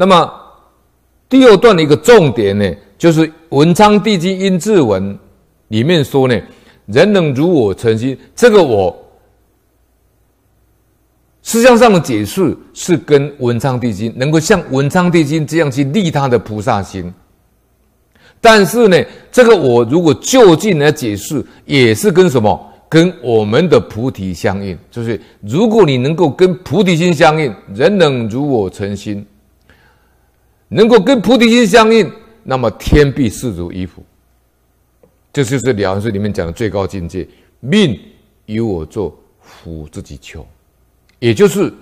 那么第二段的一个重点呢，就是文昌帝君阴騭文里面说呢，人能如我诚心，这个我。思想上的解释是跟文昌帝君能够像文昌帝君这样去利他的菩萨心，但是呢，这个我如果就近来解释，也是跟什么？跟我们的菩提相应。就是如果你能够跟菩提心相应，人能如我诚心，能够跟菩提心相应，那么天必赐汝衣服。这就是《了凡四》里面讲的最高境界：命由我作，福自己求。也就是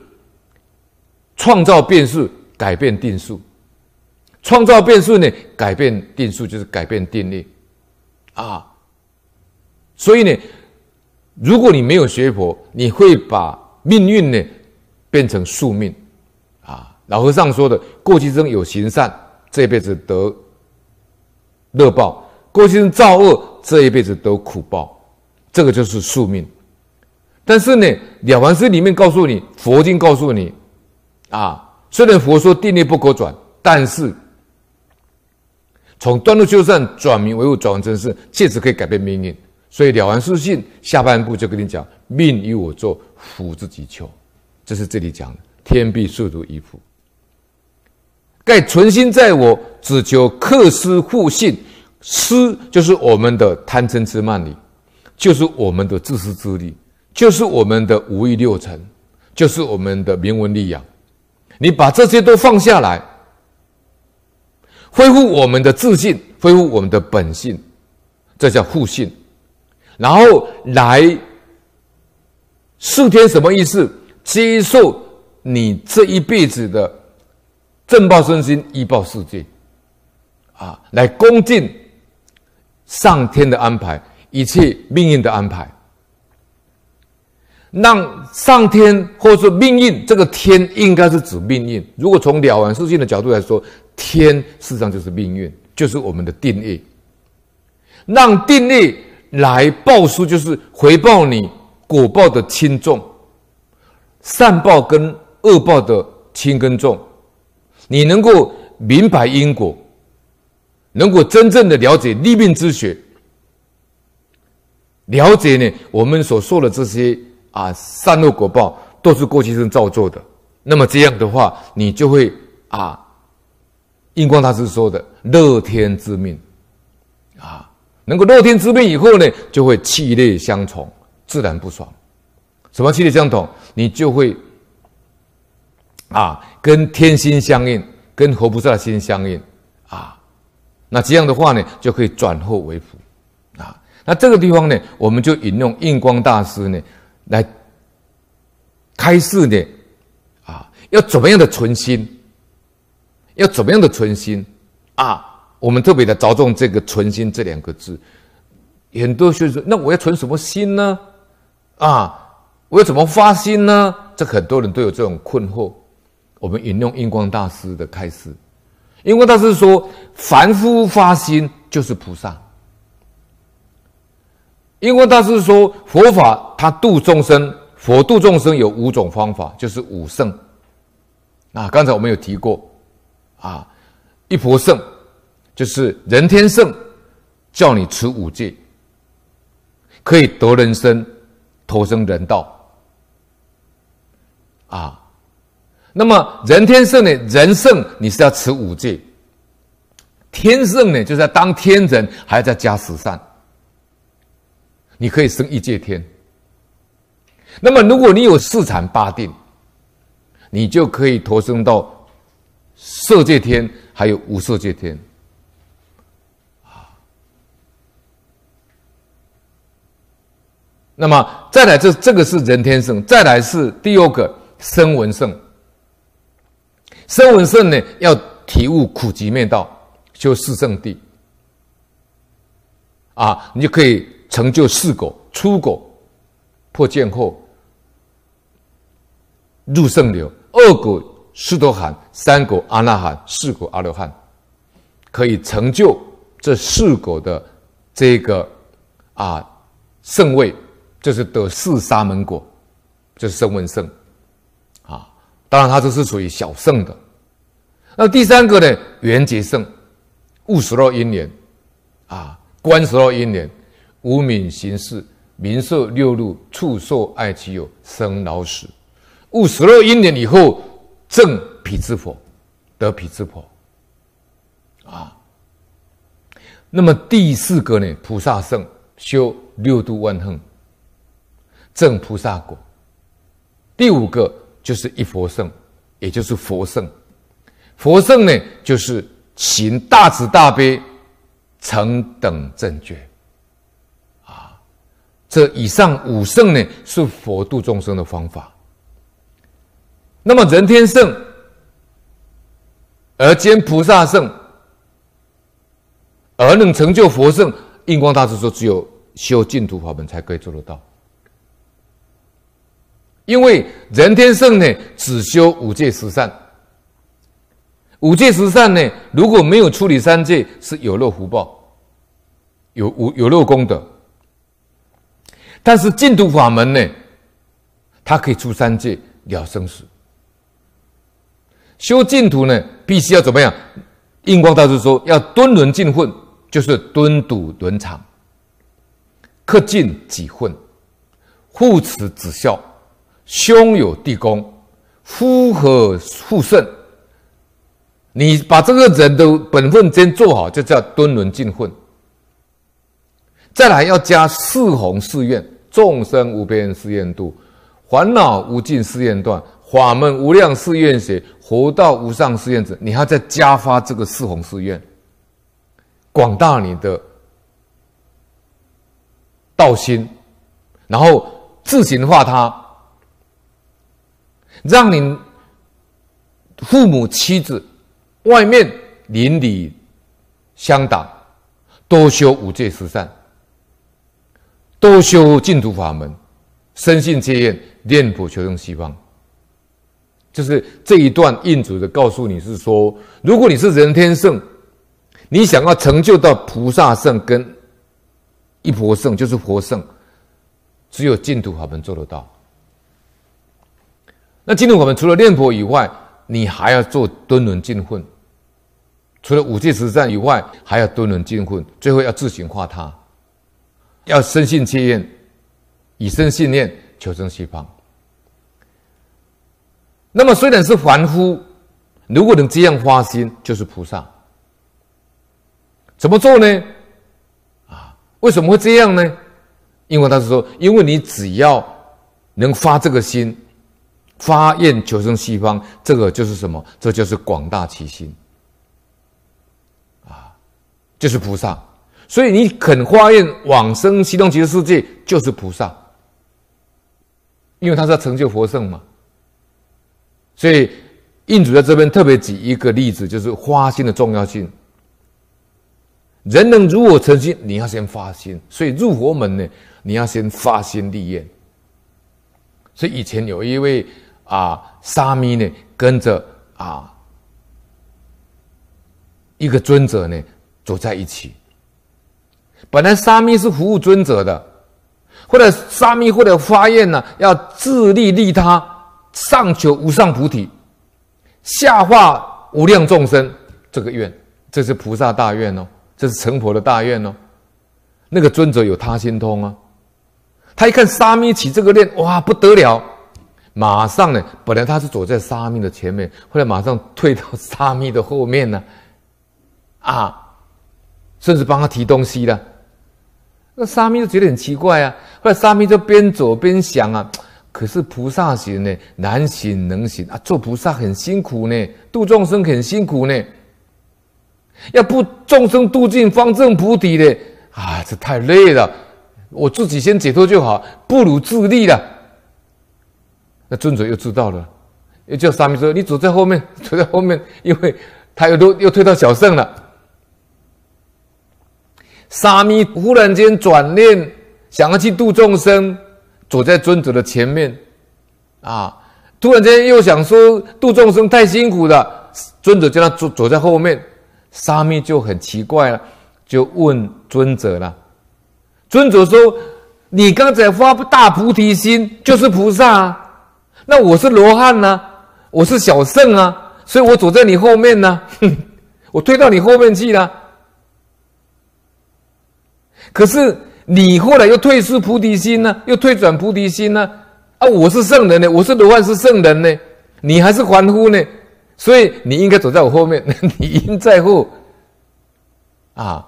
创造变数，改变定数。创造变数呢，改变定数就是改变定力啊。所以呢，如果你没有学佛，你会把命运呢变成宿命。老和尚说的，过去生有行善，这一辈子得乐报；过去生造恶，这一辈子得苦报。这个就是宿命。但是呢，《了凡四》里面告诉你，佛经告诉你，啊，虽然佛说定力不可转，但是从断路修善转名为物，转换成圣，确实可以改变命运。所以《了凡四训》下半部就跟你讲：命由我作，福自己求。这是这里讲的，天必赐汝衣服。盖存心在我，只求克施护信。施就是我们的贪嗔痴慢疑，就是我们的自私自利。就是我们的五欲六尘，就是我们的名闻利养。你把这些都放下来，恢复我们的自信，恢复我们的本性，这叫复信。然后来四天什么意思？接受你这一辈子的正报身心，依报世界，啊，来恭敬上天的安排，一切命运的安排。让上天或是命运，这个天应该是指命运。如果从了凡四训的角度来说，天事实上就是命运，就是我们的定义。让定力来报书，就是回报你果报的轻重，善报跟恶报的轻跟重。你能够明白因果，能够真正的了解立命之学，了解呢我们所说的这些。啊，善恶果报都是过去生造作的。那么这样的话，你就会啊，印光大师说的乐天之命啊，能够乐天之命以后呢，就会气类相从，自然不爽。什么气类相同？你就会啊，跟天心相应，跟佛菩萨的心相应啊。那这样的话呢，就可以转祸为福啊。那这个地方呢，我们就引用印光大师呢。来开示的啊，要怎么样的存心？要怎么样的存心啊？我们特别的着重这个“存心”这两个字。很多学生：“那我要存什么心呢？啊，我要怎么发心呢？”这很多人都有这种困惑。我们引用印光大师的开示，印光大师说：“凡夫发心就是菩萨。”印光大师说：“佛法他度众生，佛度众生有五种方法，就是五圣。啊，刚才我们有提过，啊，一佛圣就是人天圣，叫你持五戒，可以得人身，投生人道。啊，那么人天圣呢？人圣你是要持五戒，天圣呢，就是要当天人，还要再加十善。”你可以生一界天。那么，如果你有四禅八定，你就可以投生到色界天，还有无色界天。啊，那么再来，这这个是人天圣，再来是第二个声闻乘。声闻圣呢，要体悟苦集灭道，修四圣谛。啊，你就可以。成就四果：初果破见惑，入圣流；二果须多含，三果阿那含，四果阿罗汉，可以成就这四果的这个啊圣位，就是得四沙门果，就是声闻圣。当然，它这是属于小圣的。那第三个呢，缘觉圣，悟十六因缘，啊，观十六因缘，无名行识，名色六入，触受爱其有，生老死，悟十六因缘以后，证彼之佛，得彼之佛，啊。那么第四个呢，菩萨圣，修六度万行，证菩萨果。第五个就是一佛圣，也就是佛圣。佛圣呢，就是行大慈大悲，成等正觉。啊，这以上五圣呢，是佛度众生的方法。那么人天圣，而兼菩萨圣，而能成就佛圣，印光大师说，只有修净土法门才可以做得到。因为人天圣呢，只修五戒十善。五戒十善呢，如果没有处理三戒，是有漏福报，有无有漏功德。但是净土法门呢，它可以出三界了生死。修净土呢，必须要怎么样？印光大师说，要敦伦尽混，就是敦笃伦常，克尽己混，护持子孝，兄友弟恭，夫和妇顺。你把这个人的本分先做好，就叫敦伦尽混。再来要加四弘誓愿：众生无边誓愿度，烦恼无尽誓愿断，法门无量誓愿学，活道无上誓愿成。你还要再加发这个四弘誓愿，广大你的道心，然后自行化他，让你父母妻子。外面邻里乡党，多修五戒十善，多修净土法门，深信戒愿，念佛求生西方。就是这一段印主的告诉你是说，如果你是人天圣，你想要成就到菩萨圣跟一佛圣，就是佛圣，只有净土法门做得到。那今天我们除了念佛以外，你还要做敦伦尽混。除了五戒十善以外，还要敦伦尽混，最后要自行化他，要深信切愿，以身信念求生西方。那么虽然是凡夫，如果能这样发心，就是菩萨。怎么做呢？啊，为什么会这样呢？因为他是说，因为你只要能发这个心，发愿求生西方，这个就是什么？这就是广大其心。啊就是菩萨，所以你肯发愿往生西方极乐世界，就是菩萨，因为他是要成就佛圣嘛。所以印主在这边特别举一个例子，就是发心的重要性。人能如果成心，你要先发心。所以入佛门呢，你要先发心立愿。所以以前有一位啊沙弥呢，跟着啊一个尊者呢。走在一起。本来沙弥是服务尊者的，后来沙弥后来发愿呢，要自利利他，上求无上菩提，下化无量众生。这个愿，这是菩萨大愿哦，这是成佛的大愿哦。那个尊者有他心通啊，他一看沙弥起这个愿，哇，不得了，马上呢，本来他是走在沙弥的前面，后来马上退到沙弥的后面呢，啊。甚至帮他提东西了，那沙弥就觉得很奇怪啊。后来沙弥就边走边想啊，可是菩萨行呢，难行能行啊。做菩萨很辛苦呢，度众生很辛苦呢。要不众生度尽方证菩提的，啊，这太累了。我自己先解脱就好，不如自利了。那尊者又知道了，又叫沙弥说：“你走在后面，走在后面，因为他又都又退到小圣了。”沙弥忽然间转念，想要去度众生，走在尊者的前面，啊！突然间又想说度众生太辛苦了，尊者叫他走走在后面，沙弥就很奇怪了，就问尊者了。尊者说：“你刚才发大菩提心就是菩萨啊，那我是罗汉呐，我是小圣啊，所以我走在你后面呢，我推到你后面去了。可是你后来又退失菩提心呢，又退转菩提心呢？啊，我是圣人呢，我是罗汉是圣人呢，你还是凡夫呢，所以你应该走在我后面，你应在后啊。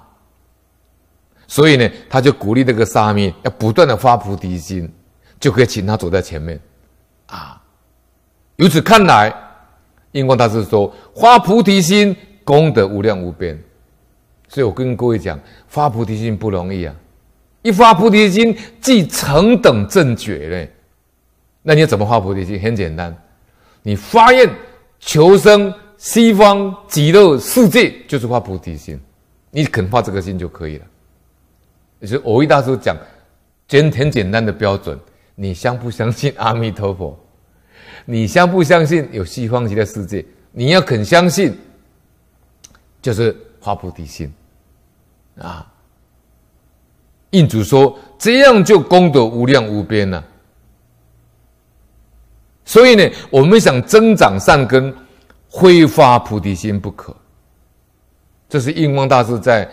所以呢，他就鼓励这个沙弥要不断的发菩提心，就可以请他走在前面啊。由此看来，印光大师说发菩提心功德无量无边。所以我跟各位讲，发菩提心不容易啊！一发菩提心，即成等正觉嘞。那你要怎么发菩提心？很简单，你发愿求生西方极乐世界，就是发菩提心。你肯发这个心就可以了。也是蕅益大师讲，简很简单的标准：你相不相信阿弥陀佛？你相不相信有西方极乐世界？你要肯相信，就是发菩提心。啊！印主说，这样就功德无量无边了，所以呢，我们想增长善根，挥发菩提心不可。这是印光大师在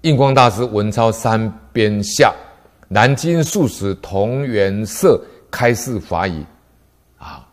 印光大师文钞三编下南京素食同源社开示法语啊。